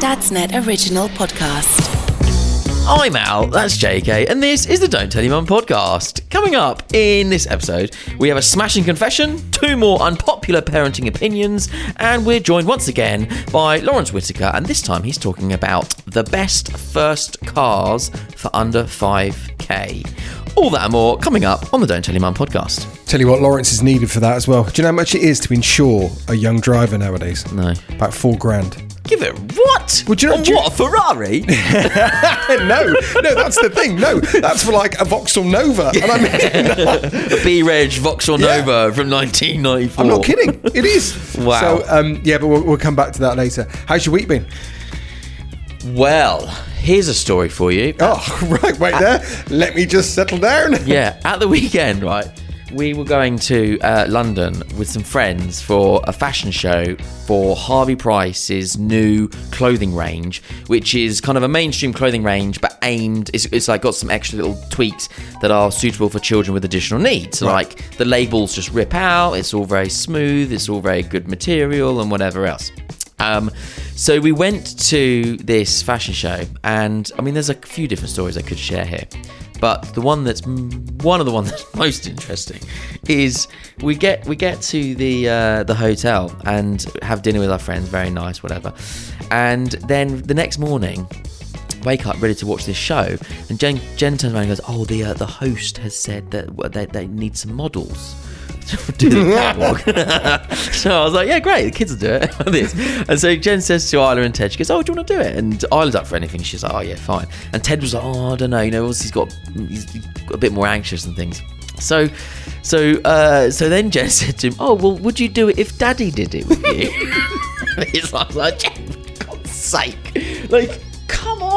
Dadsnet original podcast. I'm Al, that's JK, and this is the Don't Tell Your Mum podcast. Coming up in this episode, we have a smashing confession, two more unpopular parenting opinions, and we're joined once again by Lawrence Whitaker, and this time he's talking about the best first cars for under 5k. All that and more coming up on the Don't Tell Your Mum podcast. Tell you what, Lawrence is needed for that as well. Do you know how much it is to insure a young driver nowadays? No. About four grand. Give it what? Would you know- you- what? A Ferrari? no, no, that's the thing. No, that's for like a Vauxhall Nova. And I mean, a B-Reg Vauxhall Yeah. Nova from 1994. I'm not kidding. It is. Wow. So, um, yeah, but we'll, we'll come back to that later. How's your week been? Well, here's a story for you. Oh, right, wait there. Let me just settle down. Yeah, at the weekend, right? We were going to uh, London with some friends for a fashion show for Harvey Price's new clothing range, which is kind of a mainstream clothing range, but aimed. It's, it's like got some extra little tweaks that are suitable for children with additional needs. Right. Like the labels just rip out. It's all very smooth. It's all very good material and whatever else. Um, so we went to this fashion show, and I mean, there's a few different stories I could share here, but the one that's one of the ones that's most interesting is we get we get to the uh, the hotel and have dinner with our friends, very nice, whatever, and then the next morning. Wake up ready to watch this show, and Jen, Jen turns around and goes, "Oh, the uh, the host has said that they, they need some models do the catwalk." so I was like, "Yeah, great, the kids will do it." this, and so Jen says to Isla and Ted, she goes, "Oh, do you want to do it?" And Isla's up for anything. She's like, "Oh, yeah, fine." And Ted was like, "Oh, I don't know, you know, he's got he's got a bit more anxious and things." So, so, uh, so then Jen said to him, "Oh, well, would you do it if Daddy did it with you?" He's like, like, Jen, for God's sake, like,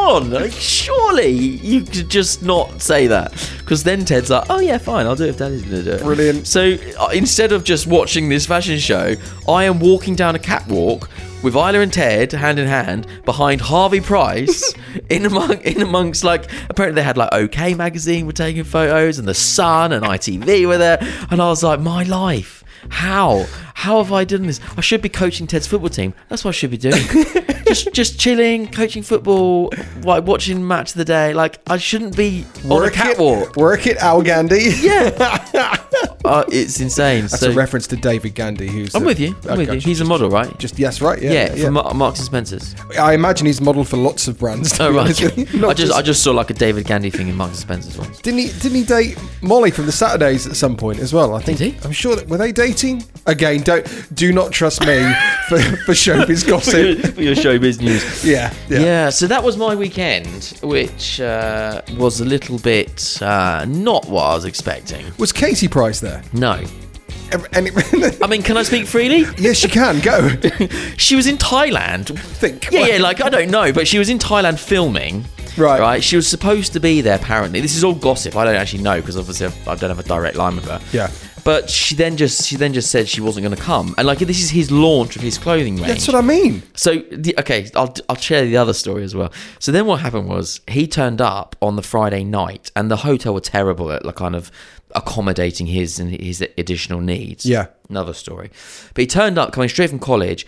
on, like, surely you could just not say that. Because then Ted's like, oh yeah, fine, I'll do it if Daddy's gonna do it. Brilliant. So uh, instead of just watching this fashion show, I am walking down a catwalk with Isla and Ted hand in hand behind Harvey Price in among in amongst like apparently they had like OK magazine were taking photos and the Sun and ITV were there and I was like my life how how have I done this I should be coaching Ted's football team that's what I should be doing just just chilling coaching football like watching match of the day like I shouldn't be on a catwalk it, work it, Al Gandy. yeah uh, it's insane That's so a reference to David Gandy, who's. I'm a- with you I'm Okay, with you just- he's a model right Just yes, right? Yeah, yeah, yeah. from Mar- Marks and Spencers. I imagine he's modelled for lots of brands. Oh right. honest with you. I Not just I just saw like a David Gandy thing in Marks and Spencers once. Didn't he? Didn't he date Molly from the Saturdays at some point as well? I think. Did he? I'm sure that were they dating? Again, don't do not trust me for, for showbiz gossip. for your showbiz news. Yeah, yeah. Yeah. so that was my weekend, which uh, was a little bit uh, not what I was expecting. Was Katie Price there? No. Ev- I mean, can I speak freely? yes, you can go. She was in Thailand. Think. Yeah, yeah, like I don't know, but she was in Thailand filming. Right. Right. She was supposed to be there apparently. This is all gossip. I don't actually know because obviously I've- I don't have a direct line with her. Yeah. But she then just she then just said she wasn't going to come, and like this is his launch of his clothing range. That's what I mean. So the, okay, I'll I'll share the other story as well. So then what happened was he turned up on the Friday night, and the hotel were terrible at like kind of accommodating his and his additional needs. Yeah. another story. But he turned up coming straight from college.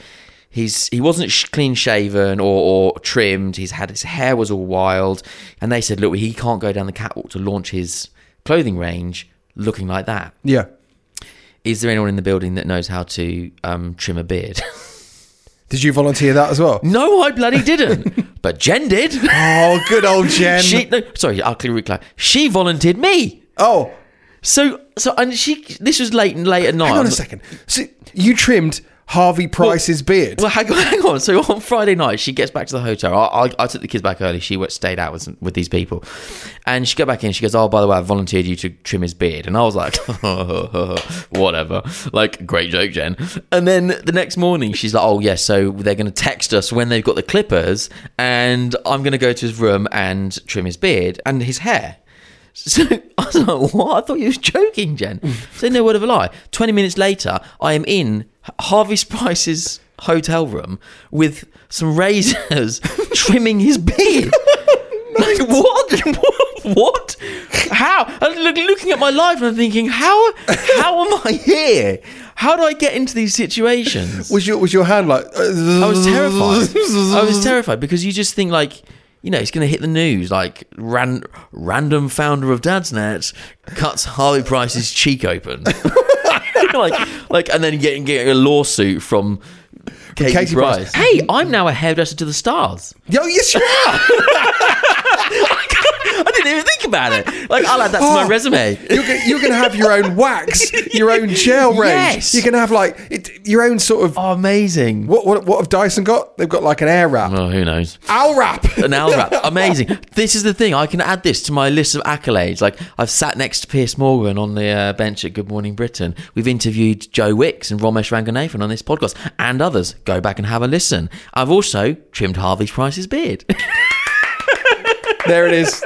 He's he wasn't sh- clean shaven or, or trimmed. He's had his hair was all wild, and they said, look, he can't go down the catwalk to launch his clothing range looking like that. Yeah. Is there anyone in the building that knows how to um, trim a beard? Did you volunteer that as well? No, I bloody didn't. but Jen did. Oh, good old Jen. She no, sorry, I'll clearly reclaim. She volunteered me. oh, So so and she this was late and late at night. hang on a second. So you trimmed Harvey Price's beard. Well, hang on, hang on. So on Friday night, she gets back to the hotel. I, I, I took the kids back early. She went, stayed out with, with these people. And she got back in. She goes, Oh, by the way, I volunteered you to trim his beard. And I was like, Whatever. Like, great joke, Jen. And then the next morning, she's like, Oh, yes. so they're going to text us when they've got the clippers. And I'm going to go to his room and trim his beard and his hair. So I was like, what? I thought you was joking, Jen. So no word of a lie. 20 minutes later, I am in Harvey Price's hotel room with some razors trimming his beard. Like, what? what? How? I'm look, looking at my life and I'm thinking, how, how am I here? How do I get into these situations? Was your was your hand like? I was terrified. I was terrified because you just think like, you know, it's going to hit the news. Like, ran, random founder of Dadsnet cuts Harvey Price's cheek open. like, like, and then getting getting a lawsuit from Katie, Katie Price. Price. Hey, I'm now a hairdresser to the stars. Yo, yes, you are. I didn't even think about it. Like, I'll add that to my Oh. resume. You're, go- you're going to have your own wax, your own gel range. Yes. You're going to have like it, your own sort of. Oh, amazing. What, what what have Dyson got? They've got like an air wrap. Oh, who knows? Owl wrap. an owl wrap. Amazing. This is the thing. I can add this to my list of accolades. Like I've sat next to Piers Morgan on the uh, bench at Good Morning Britain. We've interviewed Joe Wicks and Romesh Ranganathan on this podcast and others. Go back and have a listen. I've also trimmed Harvey Price's beard. There it is.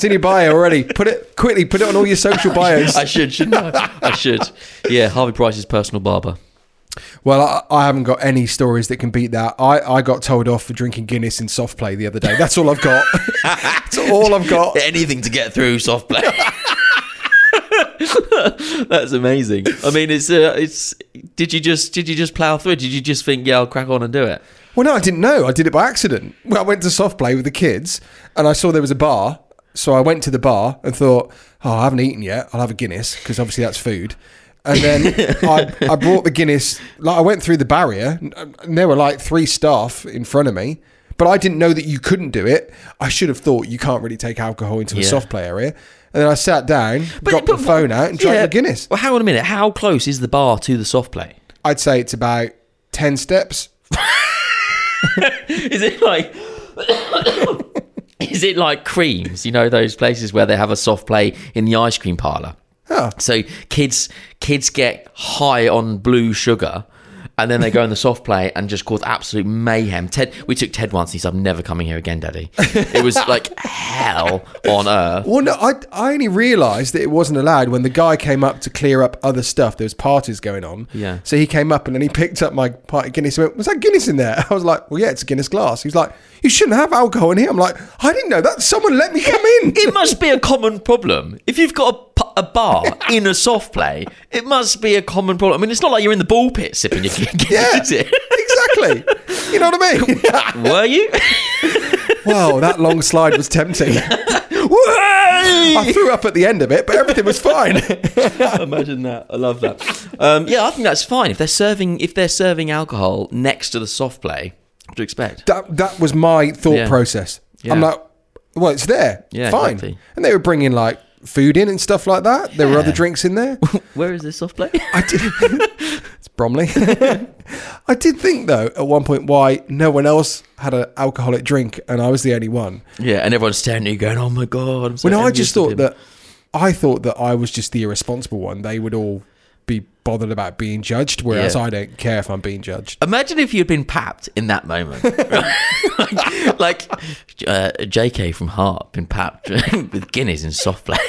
It's in your bio already. Put it quickly. Put it on all your social bios. I should, shouldn't I? I should. Yeah, Harvey Price's personal barber. Well, I, I haven't got any stories that can beat that. I, I got told off for drinking Guinness in soft play the other day. That's all I've got. That's all I've got. Anything to get through soft play. That's amazing. I mean, it's uh, it's. Did you just did you just plow through? Did you just think, yeah, I'll crack on and do it? Well, no, I didn't know. I did it by accident. Well, I went to soft play with the kids and I saw there was a bar. So I went to the bar and thought, oh, I haven't eaten yet. I'll have a Guinness because obviously that's food. And then I, I brought the Guinness. Like I went through the barrier and there were like three staff in front of me. But I didn't know that you couldn't do it. I should have thought you can't really take alcohol into a Yeah. soft play area. And then I sat down, got the phone out, and drank yeah. the Guinness. Well, hang on a minute. How close is the bar to the soft play? I'd say it's about 10 steps. Is it like? is it like creams? You know those places where they have a soft play in the ice cream parlor. Oh. So kids kids get high on blue sugar. And then they go in the soft play and just cause absolute mayhem. Ted, we took Ted once. and He said, "I'm never coming here again, Daddy." It was like hell on earth. Well, no, I, I only realised that it wasn't allowed when the guy came up to clear up other stuff. There was parties going on. Yeah. So he came up and then he picked up my pint of Guinness and went, was that Guinness in there? I was like, well, yeah, it's a Guinness glass. He was like, you shouldn't have alcohol in here. I'm like, I didn't know that. Someone let me come in. It must be a common problem. If you've got a, a bar in a soft play, it must be a common problem. I mean, it's not like you're in the ball pit sipping your Guinness, yeah, is it? exactly. You know what I mean? Were you? wow, that long slide was tempting. I threw up at the end of it, but everything was fine. Imagine that. I love that. Um, yeah, I think that's fine. If they're serving if they're serving alcohol next to the soft play, what do you expect? that that was my thought Yeah. process. Yeah. I'm like, well, it's there, Yeah, fine. exactly. And they were bringing like food in and stuff like that. There were other drinks in there. Where is this soft play? I did. it's Bromley. I did think though at one point why no one else had an alcoholic drink and I was the only one. yeah, and everyone's staring at you, going, "Oh my god!" I'm so Well, no, I envious just of thought him." that I thought that I was just the irresponsible one. They would all be bothered about being judged, whereas Yeah. I don't care if I'm being judged. Imagine if you'd been papped in that moment. like like uh, JK from Heart been papped with Guinness in soft play.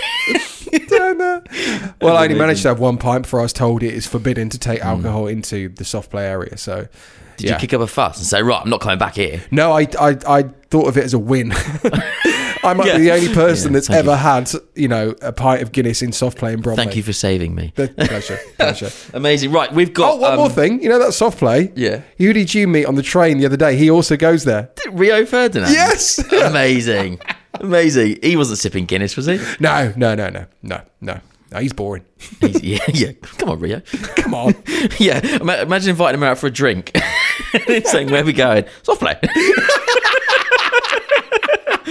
Well, I only managed to have one pint before I was told it is forbidden to take alcohol into the soft play area. So, Hmm. Did yeah. you kick up a fuss and say, "Right, I'm not coming back here"? No, I, I, I thought of it as a win. I might Yeah. be the only person Yeah, that's thank ever you. had, you know, a pint of Guinness in soft play in Bromley. Thank you for saving me. pleasure, pleasure. Amazing. Right, we've got Oh, one um, more thing. You know that soft play? Yeah. Who did you meet on the train the other day? He also goes there. Rio Ferdinand. Yes. Amazing. Amazing. He wasn't sipping Guinness, was he? No, no, no, no, no, no. No, he's boring. He's, yeah, yeah. Come on, Rio. Come on. Yeah, imagine inviting him out for a drink. saying, "Where are we going?" Soft play.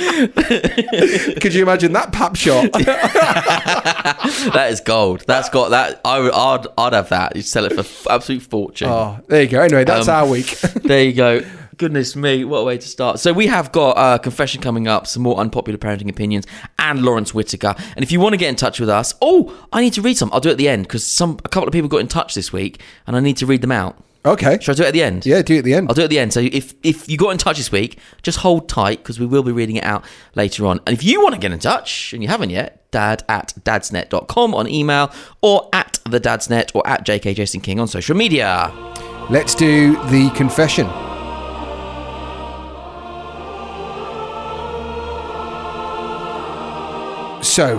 Could you imagine that pap shot? that is gold. That's got that. I would, I'd, I'd have that. You'd sell it for f- absolute fortune. oh, there you go. Anyway, that's Um, our week. There you go. Goodness me, what a way to start. So we have got a confession coming up, some more unpopular parenting opinions, and Lawrence Whitaker. And if you want to get in touch with us, oh, I need to read some. I'll do it at the end because some a couple of people got in touch this week, and I need to read them out. Okay. Should I do it at the end? Yeah, do it at the end. I'll do it at the end. So if if you got in touch this week, just hold tight because we will be reading it out later on. And if you want to get in touch and you haven't yet, dad at dadsnet.com on email or at the dadsnet or at JK Jason King on social media. Let's do the confession. So,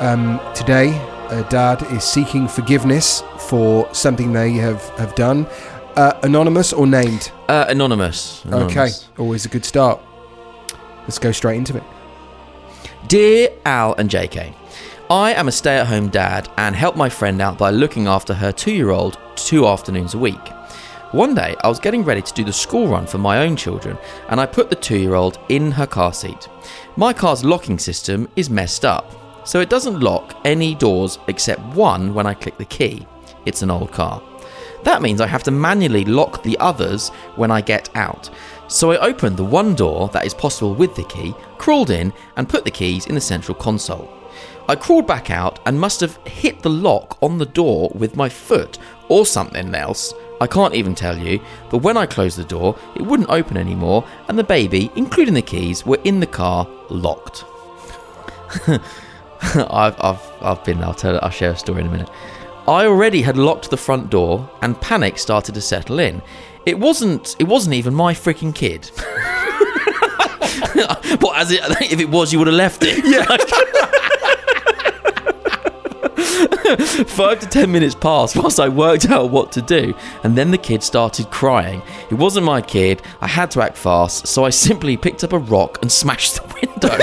um, today, uh, Dad is seeking forgiveness for something they have, have done. Uh, anonymous or named? Uh, anonymous. Okay, always a good start. Let's go straight into it. Dear Al and JK, I am a stay at home dad and help my friend out by looking after her two year old two afternoons a week. One day, I was getting ready to do the school run for my own children, and I put the two year old in her car seat. My car's locking system is messed up, so it doesn't lock any doors except one when I click the key. It's an old car. That means I have to manually lock the others when I get out. So I opened the one door that is possible with the key, crawled in, and put the keys in the central console. I crawled back out and must have hit the lock on the door with my foot or something else. I can't even tell you, but when I closed the door, it wouldn't open anymore, and the baby, including the keys, were in the car locked. I've, I've, I've been. I'll tell. I'll share a story in a minute. I already had locked the front door, and panic started to settle in. It wasn't. It wasn't even my freaking kid. but as it, if it was, you would have left it. Yeah. Five to ten minutes passed whilst I worked out what to do, and then the kid started crying. It wasn't my kid. I had to act fast, so I simply picked up a rock and smashed the window.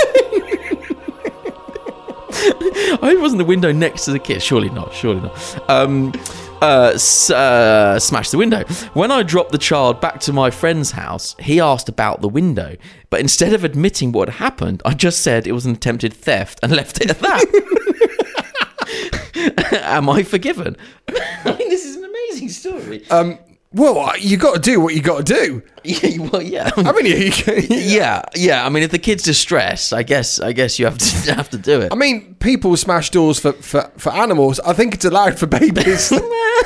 I hope it wasn't the window next to the kid. Surely not. Surely not. Um, uh, s- uh, smashed the window. When I dropped the child back to my friend's house, he asked about the window, but instead of admitting what had happened, I just said it was an attempted theft and left it at that. Am I forgiven? I mean, this is an amazing story. Um, well, you got to do what you got to do. yeah, well, yeah. I mean, you yeah, yeah. I mean, if the kid's distressed, I guess, I guess you have to have to do it. I mean, people smash doors for, for, for animals. I think it's allowed for babies.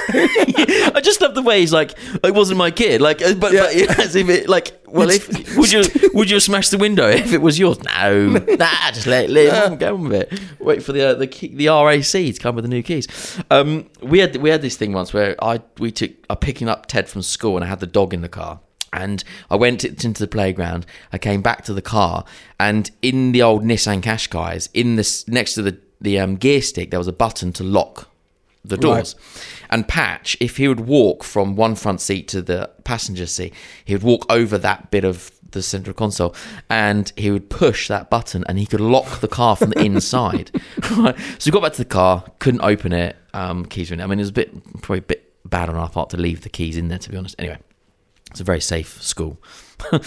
I just love the way he's like, it wasn't my kid. Like, uh, but, but Yeah. as if it, like, well, if would you would you smashed the window if it was yours? No, nah, just let, let him go on with it. Wait for the uh, the key, the RAC to come with the new keys. Um, we had we had this thing once where I we took I picking up Ted from school and I had the dog in the car. And I went into the playground. I came back to the car, and in the old Nissan Qashqai's, in this next to the the um, gear stick, there was a button to lock the doors. And Patch, if he would walk from one front seat to the passenger seat, he would walk over that bit of the central console and he would push that button and he could lock the car from the inside. So we got back to the car, couldn't open it, um, keys were in it. I mean, it was a bit, probably a bit bad on our part to leave the keys in there, to be honest. Anyway, it's a very safe school. And-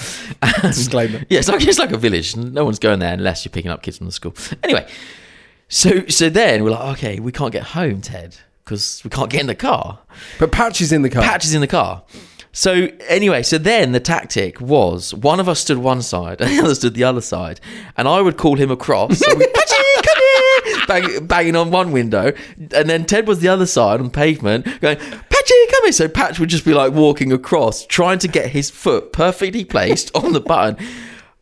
Disclaimer. Yeah, it's like, it's like a village. No one's going there unless you're picking up kids from the school. Anyway, so so then we're like, okay, we can't get home, Ted, because we can't get in the car. but Patch is in the car. Patch is in the car. So anyway, so then the tactic was one of us stood one side and the other stood the other side, and I would call him across. So Patchy, come here, bang, banging on one window, and then Ted was the other side on the pavement, going, Patchy, come here. So Patch would just be like walking across, trying to get his foot perfectly placed on the button.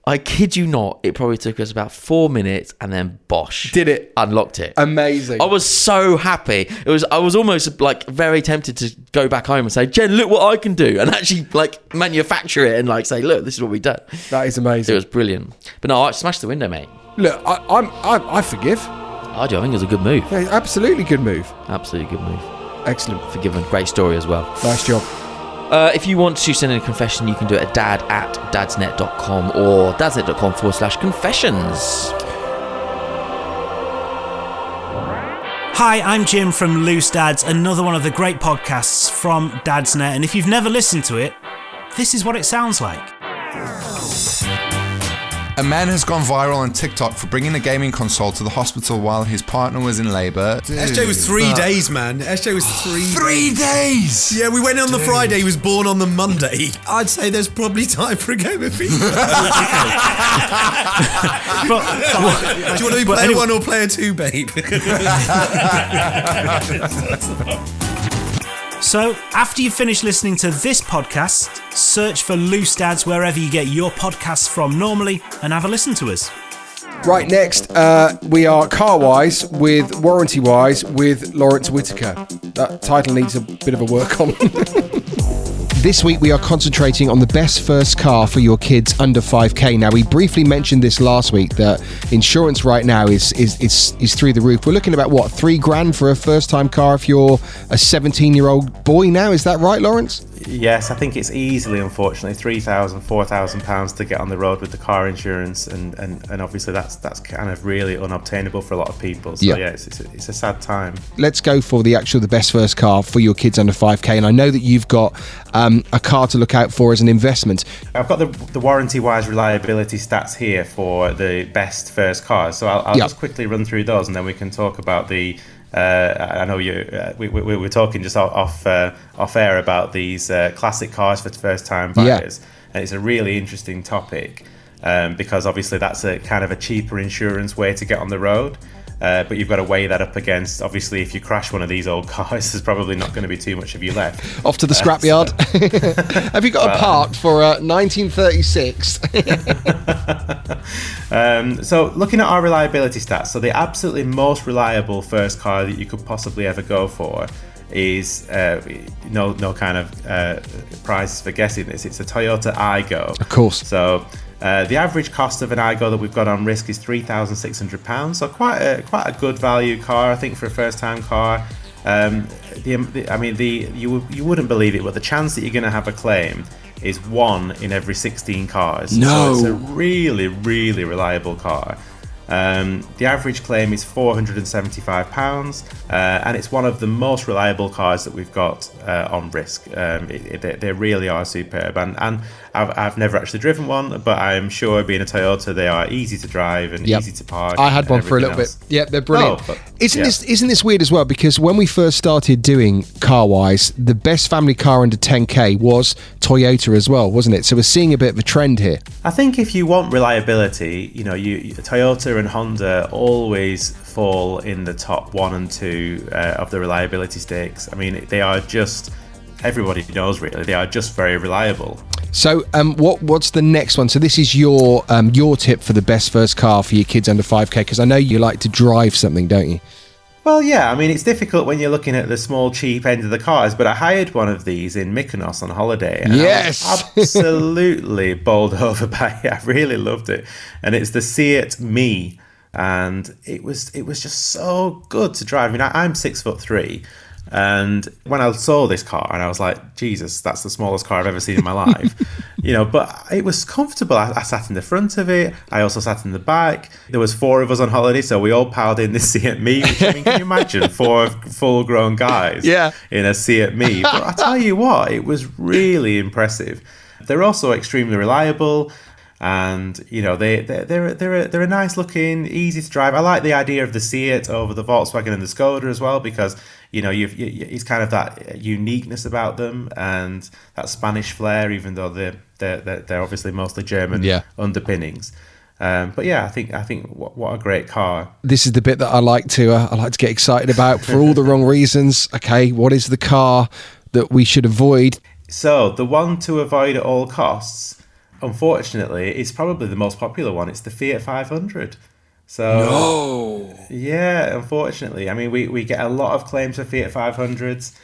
I kid you not, it probably took us about four minutes, and then Patch Did it. unlocked it. Amazing. I was so happy. It was I was almost like very tempted to go back home and say, Jen, look what I can do, and actually like manufacture it and like say, look, this is what we've done. that is amazing. It was brilliant. But no, I smashed the window, mate. Look, I, I'm, I, I forgive. I do. I think it was a good move. Yeah, absolutely good move. Absolutely good move. Excellent. Forgiven. Great story as well. Nice job. Uh, if you want to send in a confession, you can do it at dad at dadsnet.com or dadsnet.com forward slash confessions. Hi, I'm Jim from Loose Dads, another one of the great podcasts from Dadsnet. And if you've never listened to it, this is what it sounds like. A man has gone viral on TikTok for bringing a gaming console to the hospital while his partner was in labour. SJ was three days, man. SJ was three. Three days. Yeah, we went on the Friday. He was born on the Monday. I'd say there's probably time for a game of FIFA. But, Do you want to be player anyway- one or player two, babe? so, after you finish listening to this podcast, search for Loose Dads wherever you get your podcasts from normally and have a listen to us. Right next, uh, we are car wise with warranty wise with Lawrence Whitaker. That title needs a bit of a work on. This week we are concentrating on the best first car for your kids under 5k. Now we briefly mentioned this last week that insurance right now is is is, is through the roof. We're looking about what three grand for a first time car if you're a 17 year old boy now. Is that right, Lawrence? Yes, I think it's easily, unfortunately, three thousand, four thousand pounds to get on the road with the car insurance, and, and, and obviously that's that's kind of really unobtainable for a lot of people. So Yeah. yeah, it's, it's, a, it's a sad time. Let's go for the actual the best first car for your kids under 5k. And I know that you've got um, a car to look out for as an investment. I've got the, the warranty-wise reliability stats here for the best first cars, so I'll, I'll Yeah. just quickly run through those, and then we can talk about the. Uh, I know you. Uh, we, we, we were talking just off off, uh, off air about these uh, classic cars for first-time Yeah. buyers, and it's a really interesting topic um, because obviously that's a kind of a cheaper insurance way to get on the road. Uh, but you've got to weigh that up against obviously if you crash one of these old cars there's probably not going to be too much of you left Off to the Uh, scrapyard. Have you got a part for uh, 1936? Um, so, looking at our reliability stats, so the absolutely most reliable first car that you could possibly ever go for is uh, no no kind of uh, prize for guessing this. It's a Toyota Aygo. Of course. So. Uh, the average cost of an Aygo that we've got on risk is three thousand six hundred pounds, so quite a quite a good value car, I think, for a first-time car. Um, the, the, I mean, the you you wouldn't believe it, but the chance that you're going to have a claim is one in every 16 cars. No. so it's a really really reliable car. Um, the average claim is 475 pounds, uh, and it's one of the most reliable cars that we've got uh, on risk. Um, it, it, they, they really are superb, and, and I've, I've never actually driven one, but I'm sure being a Toyota, they are easy to drive and Yep. easy to park. I had one for a little else. bit. Yeah, they're brilliant. Oh, but- isn't yeah. this isn't this weird as well? Because when we first started doing car wise, the best family car under 10k was Toyota as well, wasn't it? So we're seeing a bit of a trend here. I think if you want reliability, you know, you Toyota and Honda always fall in the top one and two uh, of the reliability stakes. I mean, they are just everybody knows really they are just very reliable. So, um, what what's the next one? So this is your um, your tip for the best first car for your kids under 5k because I know you like to drive something, don't you? Well, yeah, I mean, it's difficult when you're looking at the small, cheap end of the cars, but I hired one of these in Mykonos on holiday. And Yes! Absolutely bowled over by it. I really loved it. And it's the Seat Mii. And it was it was just so good to drive. I mean, I, I'm six foot three. And when I saw this car, and I was like, Jesus, that's the smallest car I've ever seen in my life. you know, but it was comfortable. I, I sat in the front of it. I also sat in the back. There was four of us on holiday, so we all piled in this Seat Mii. Which, I mean, can you imagine four full-grown guys Yeah. in a Seat Mii? But I tell you what, it was really impressive. They're also extremely reliable. And you know they they're they're they're a, they're a nice looking, easy to drive. I like the idea of the Seat over the Volkswagen and the Skoda as well because you know you've, you, it's kind of that uniqueness about them and that Spanish flair, even though they're they're they're, obviously mostly German Yeah. underpinnings. Um, but yeah, I think I think what, what a great car. This is the bit that I like to uh, I like to get excited about for all the wrong reasons. Okay, what is the car that we should avoid? So the one to avoid at all costs, unfortunately, it's probably the most popular one. It's the Fiat 500. So yeah, unfortunately, I mean we, we get a lot of claims for Fiat 500s.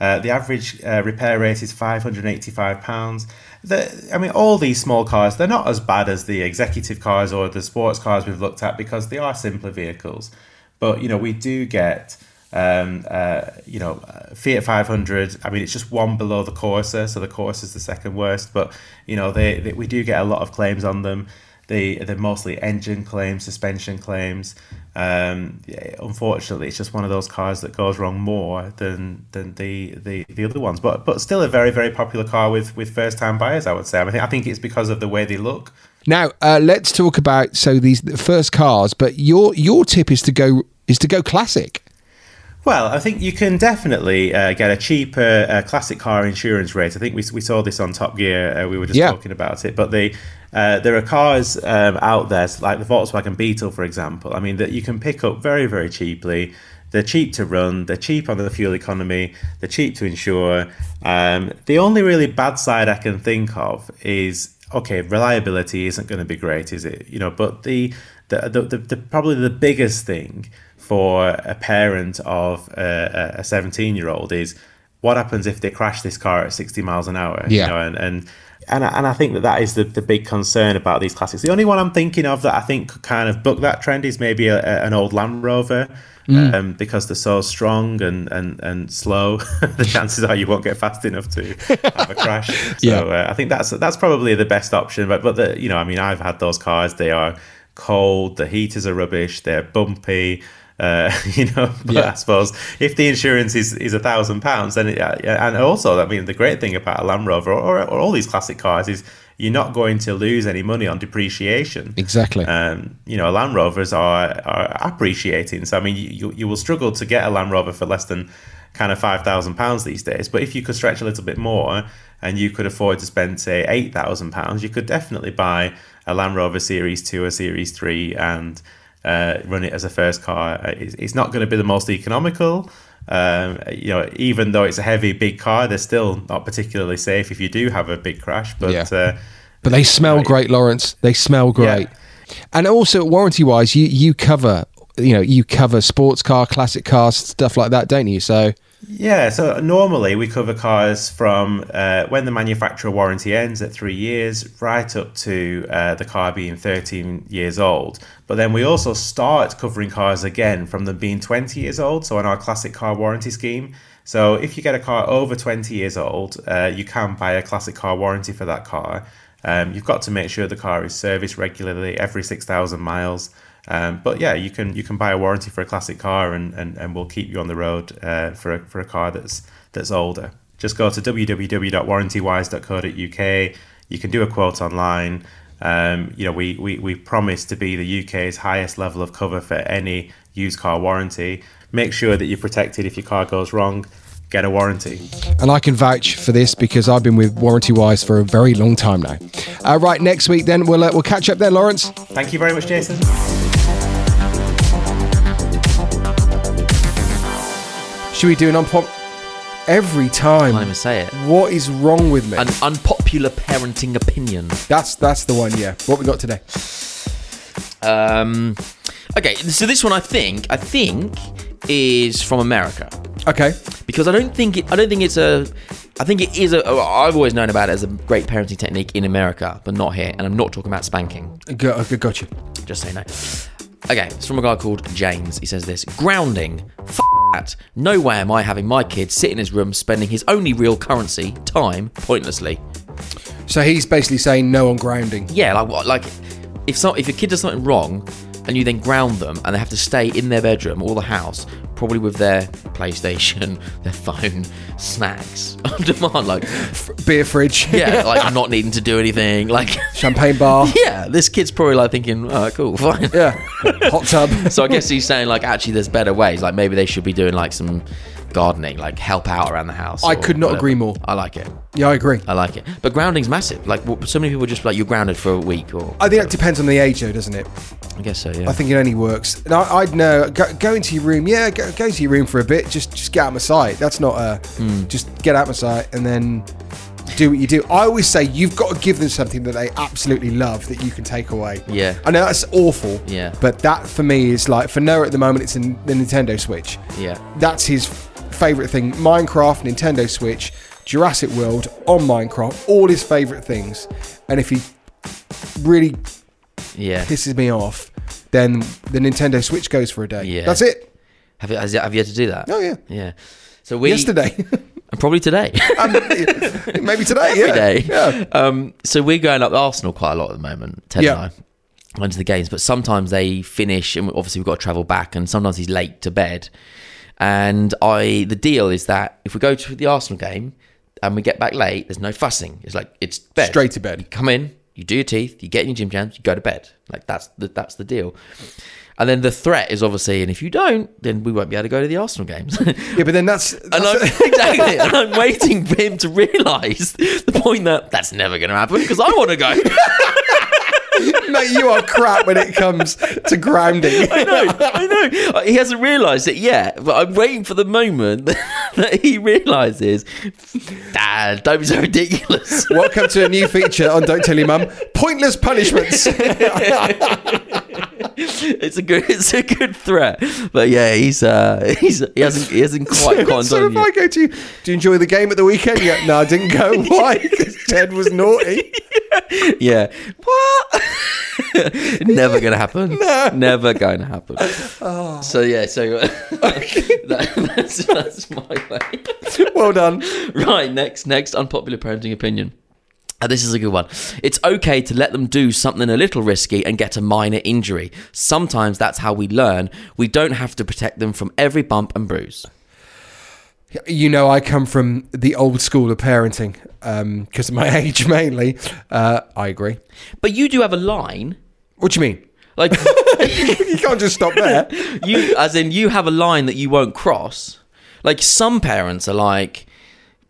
Uh, the average uh, repair rate is five hundred eighty-five pounds. The, I mean, all these small cars, they're not as bad as the executive cars or the sports cars we've looked at because they are simpler vehicles. But you know, we do get um, uh, you know Fiat 500. I mean, it's just one below the Corsa, so the Corsa is the second worst. But you know, they, they we do get a lot of claims on them. They they're mostly engine claims, suspension claims. Um, unfortunately, it's just one of those cars that goes wrong more than than the, the, the other ones. But but still a very very popular car with with first time buyers. I would say. I mean, I think it's because of the way they look. Now uh, let's talk about so these the first cars. But your your tip is to go is to go classic. Well, I think you can definitely uh, get a cheaper uh, classic car insurance rate. I think we, we saw this on Top Gear. Uh, we were just Yeah. talking about it. But the uh, there are cars um, out there, like the Volkswagen Beetle, for example. I mean, that you can pick up very, very cheaply. They're cheap to run. They're cheap on the fuel economy. They're cheap to insure. Um, the only really bad side I can think of is okay, reliability isn't going to be great, is it? You know, but the the, the, the, the probably the biggest thing for a parent of a, a 17 year old is what happens if they crash this car at 60 miles an hour Yeah. you know and and and I, and I think that that is the, the big concern about these classics. The only one I'm thinking of that I think could kind of book that trend is maybe a, a- an old Land Rover, um, because they're so strong and, and, and slow. the chances are you won't get fast enough to have a crash. So Yeah. uh, I think that's that's probably the best option. But but the, you know I mean I've had those cars. They are cold. The heaters are rubbish. They're bumpy. Uh, you know, but Yeah. I suppose if the insurance is, is a thousand pounds, then it, uh, and also, I mean, the great thing about a Land Rover or, or all these classic cars is you're not going to lose any money on depreciation. Exactly. Um, you know, Land Rovers are, are appreciating. So I mean, you, you you will struggle to get a Land Rover for less than kind of five thousand pounds these days. But if you could stretch a little bit more and you could afford to spend say eight thousand pounds, you could definitely buy a Land Rover Series Two or Series Three and uh, run it as a first car. Uh, It's, it's not going to be the most economical. Um, you know, even though it's a heavy, big car, they're still not particularly safe if you do have a big crash. But Yeah. uh, But they smell Right. great, Lawrence. They smell great. Yeah. And also, warranty wise, you you cover you know you cover sports car, classic cars, stuff like that, don't you? So Yeah, so normally we cover cars from uh, when the manufacturer warranty ends at three years, right up to uh, the car being 13 years old. But then we also start covering cars again from them being 20 years old. So on our classic car warranty scheme. So if you get a car over 20 years old, uh, you can buy a classic car warranty for that car. Um, you've got to make sure the car is serviced regularly every 6,000 miles. Um, but yeah, you can you can buy a warranty for a classic car, and, and, and we'll keep you on the road uh, for a, for a car that's that's older. Just go to www.warrantywise.co.uk. You can do a quote online. Um, you know, we, we, we promise to be the UK's highest level of cover for any used car warranty. Make sure that you're protected if your car goes wrong. Get a warranty. and I can vouch for this because I've been with Warranty Wise for a very long time now. Uh, right, next week then we'll uh, we'll catch up there, Lawrence. Thank you very much, Jason. Should we do an unpop every time? Can't even say it. What is wrong with me? An unpopular parenting opinion. that's that's the one. Yeah. What we got today? Um, okay, so this one I think I think is from America Okay. because I don't think it, I don't think it's a I think it is a I've always known about it as a great parenting technique in America, but not here. And I'm not talking about spanking. Got, okay, got you. Just say no. Okay, it's from a guy called James. He says this grounding. F that. No way am I having my kid sit in his room spending his only real currency, time, pointlessly. So he's basically saying no on grounding. Yeah, like what? Like if some if a kid does something wrong, and you then ground them, and they have to stay in their bedroom or the house, probably with their PlayStation, their phone, snacks on demand. Like, Beer fridge. yeah, like not needing to do anything. Like, Champagne bar. yeah, this kid's probably like thinking, oh, cool, fine. Yeah. Hot tub. So I guess he's saying like actually there's better ways. Like maybe they should be doing like some gardening, like help out around the house. I or could not whatever. agree more. I like it. Yeah, I agree. I like it. But grounding's massive. Like w- so many people just like you're grounded for a week or I think that depends on the age, though, doesn't it? I guess so. Yeah. I think it only works. And I, I'd know. Go, go into your room. Yeah, go, go to your room for a bit. Just just get out of my sight. That's not a. Hmm. Just get out of my sight and then do what you do. I always say you've got to give them something that they absolutely love that you can take away. Yeah. I know that's awful. Yeah. But that for me is like for Noah at the moment, it's in the Nintendo Switch. Yeah. That's his favorite thing. Minecraft, Nintendo Switch, Jurassic World on Minecraft, all his favorite things. And if he really Yeah. pisses me off, then the Nintendo Switch goes for a day. Yeah. That's it. Have you, has, have you had to do that? Oh yeah. Yeah. So we Yesterday. and probably today. Maybe today. Every yeah. day. Yeah. Um, so we're going up Arsenal quite a lot at the moment, Ted Yeah. and into the games, but sometimes they finish, and obviously we've got to travel back, and sometimes he's late to bed. And I, the deal is that if we go to the Arsenal game and we get back late, there's no fussing. It's like it's bed. Straight to bed. You come in, you do your teeth, you get in your gym jams, you go to bed. Like that's the that's the deal. And then the threat is obviously, and if you don't, then we won't be able to go to the Arsenal games. Yeah, but then that's, And I'm, exactly, and I'm waiting for him to realise the point that that's never going to happen because I want to go. mate, you are crap when it comes to grounding. I know, I know. He hasn't realised it yet, but I'm waiting for the moment that he realises. Dad, don't be so ridiculous. Welcome to a new feature on Don't Tell Your Mum: Pointless punishments. it's a good, it's a good threat. But yeah, he's uh, he's he hasn't he hasn't quite so on if I go to, do you enjoy the game at the weekend? Yeah, no, I didn't go. Why? Because Ted was naughty. Yeah, what? Never gonna happen. Never going to happen. So yeah, so that, that's that's my way. Well done. Right, next, next unpopular parenting opinion. Uh, this is a good one. It's okay to let them do something a little risky and get a minor injury. Sometimes that's how we learn. We don't have to protect them from every bump and bruise. You know, I come from the old school of parenting because of my age mainly. Uh, I agree. But you do have a line, What do you mean? like You can't just stop there. you, as in you have a line that you won't cross. Like some parents are like.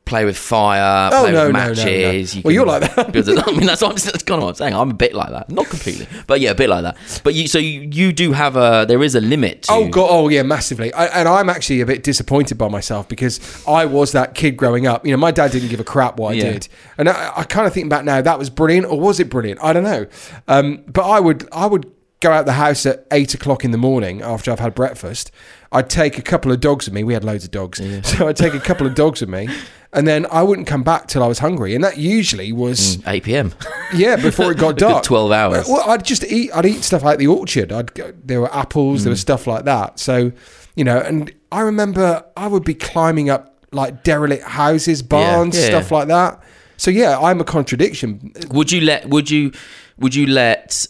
Play with fire, Oh, play no, with no, no, no. matches. You Well, you're like that. Because I mean, that's what I'm, that's kind of what I'm saying. I'm a bit like that, not completely, but yeah, a bit like that. But you, so you, you do have a. There is a limit. To, Oh god! Oh yeah, massively. I, and I'm actually a bit disappointed by myself because I was that kid growing up. You know, my dad didn't give a crap what I Yeah. did, and I, I kind of think back now that was brilliant, or was it brilliant? I don't know. Um, but I would, I would go out the house at eight o'clock in the morning after I've had breakfast. I'd take a couple of dogs with me. We had loads of dogs, so I'd take a couple of dogs with me, and then I wouldn't come back till I was hungry, and that usually was 8 p.m. yeah, before it got Mm. dark. 12 hours. Well, I'd just eat. I'd eat stuff out the orchard. I'd go, there were apples. There Mm. was stuff like that. So, you know, and I remember I would be climbing up like derelict houses, barns, yeah, stuff like that. So yeah, I'm a contradiction. Would you let? Would you? Would you let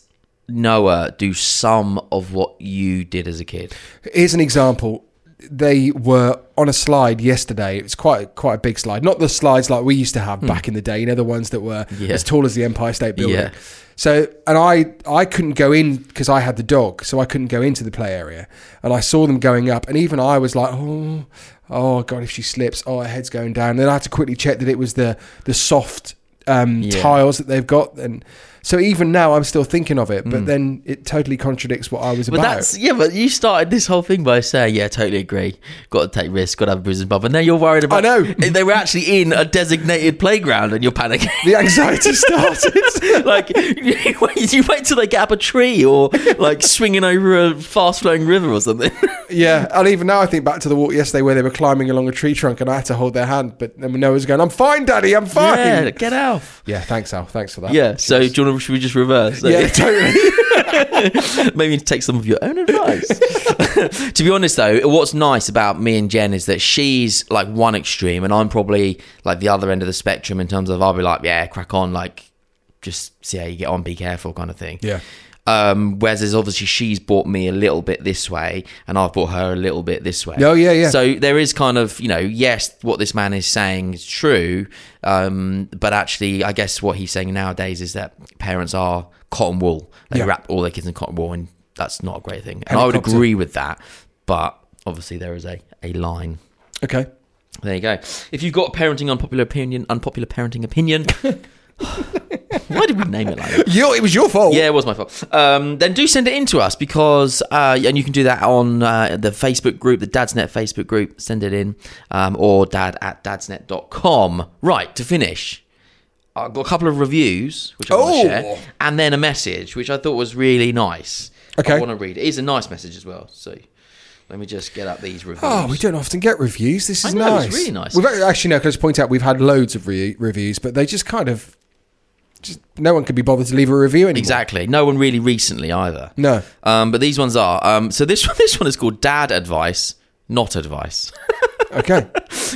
Noah do some of what you did as a kid? Here's an example. They were on a slide yesterday. It was quite quite a big slide, not the slides like we used to have back in the day. You know, the ones that were Hmm. Yeah. as tall as the Empire State Building. Yeah. So, and I I couldn't go in because I had the dog, so I couldn't go into the play area. And I saw them going up, and even I was like, oh, oh god, if she slips, oh, her head's going down. then I had to quickly check that it was the the soft um, Yeah. tiles that they've got, and so even now I'm still thinking of it. But mm. then it totally contradicts what I was. But about. that's yeah. But you started this whole thing by saying, "Yeah, totally agree. Got to take risks. Got to have a bruising bump." And now you're worried about. I know. they were actually in a designated playground, and you're panicking. the anxiety started. like you wait, you wait till they get up a tree or like swinging over a fast flowing river or something. Yeah, and even now I think back to the walk yesterday where they were climbing along a tree trunk and I had to hold their hand, but then Noah's going, "I'm fine, Daddy, I'm fine." yeah, get out. Yeah, thanks, Al. Thanks for that. Yeah. So do you want should we just reverse? Yeah, totally. Maybe take some of your own advice. to be honest, though, what's nice about me and Jen is that she's like one extreme, and I'm probably like the other end of the spectrum in terms of I'll be like, yeah, crack on, like just see how you get on, be careful, kind of thing. Yeah. Um, whereas there's obviously she's bought me a little bit this way, and I've bought her a little bit this way. Oh, yeah, yeah. So there is kind of you know, yes, what this man is saying is true, um, but actually, I guess what he's saying nowadays is that parents are cotton wool. They Yeah. wrap all their kids in cotton wool, and that's not a great thing. And I would agree with that, but obviously there is a a line. okay. There you go. If you've got parenting unpopular opinion, unpopular parenting opinion. Why did we name it like that? You, it was your fault. Yeah, it was my fault. Um, then do send it in to us because, uh, and you can do that on uh, the Facebook group, the Dadsnet Facebook group. Send it in, um, or dad at dadsnet.com. Right, to finish, I've got a couple of reviews, which I want Oh. to share, and then a message, which I thought was really nice. Okay. I want to read it. It is a nice message as well. So let me just get up these reviews. Oh, we don't often get reviews. This I is know, it's nice. really nice. We've actually, actually no, can I just point out we've had loads of re- reviews, but they just kind of, just no one could be bothered to leave a review anymore. Exactly. No one really recently either. No. Um, but these ones are. Um, so this one, this one is called Dad Advice, not advice. Okay.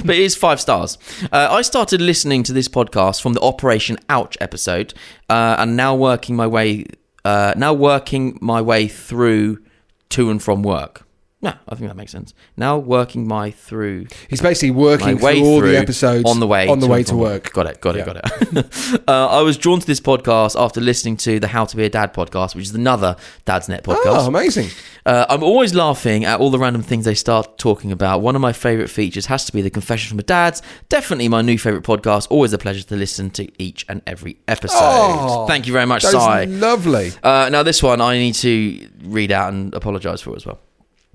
but it is five stars. Uh, I started listening to this podcast from the Operation Ouch episode, uh, and now working my way uh, now working my way through to and from work. No, I think that makes sense. Now working my through He's basically working through all through the episodes on the way on the to way to work. Got it, got it, Yeah. got it. uh, I was drawn to this podcast after listening to the How to Be a Dad podcast, which is another Dad's Net podcast. Oh, amazing! Uh, I'm always laughing at all the random things they start talking about. One of my favourite features has to be the Confession from a Dad's. Definitely my new favourite podcast. Always a pleasure to listen to each and every episode. Oh, Thank you very much, Si. lovely. Uh, now, this one I need to read out and apologise for as well.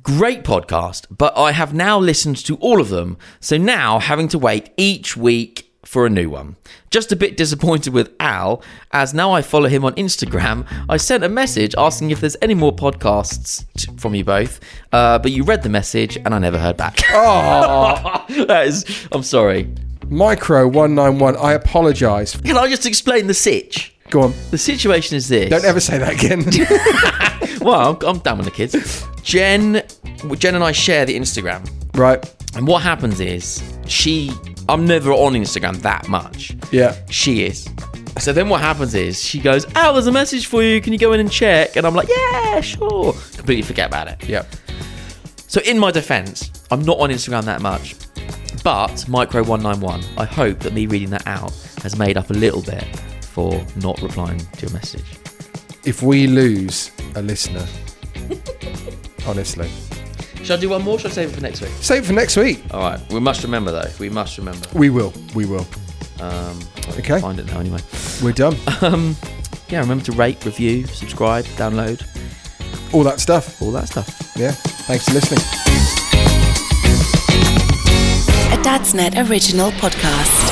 Great podcast, but I have now listened to all of them, so now having to wait each week for a new one. Just a bit disappointed with Al, as now I follow him on Instagram. I sent a message asking if there's any more podcasts t- from you both, uh, but you read the message and I never heard back. Oh, that is, I'm sorry. micro one nine one. I apologise. Can I just explain the sitch? Go on. The situation is this. Don't ever say that again. Well, I'm, I'm done with the kids. Jen, Jen and I share the Instagram. right. And what happens is she I'm never on Instagram that much. Yeah. She is. So then what happens is she goes, Oh, there's a message for you. Can you go in and check? And I'm like, Yeah, sure. Completely forget about it. Yeah. So in my defense, I'm not on Instagram that much. But Micro191, I hope that me reading that out has made up a little bit for not replying to your message. If we lose a listener, honestly, Should I do one more? Should I save it for next week? save it for next week. All right. We must remember though. We must remember. We will. We will. Um, Okay. Find it now anyway. We're done. Yeah. Remember to rate, review, subscribe, download, All that stuff. all that stuff. Yeah. Thanks for listening. A Dad's Net original podcast.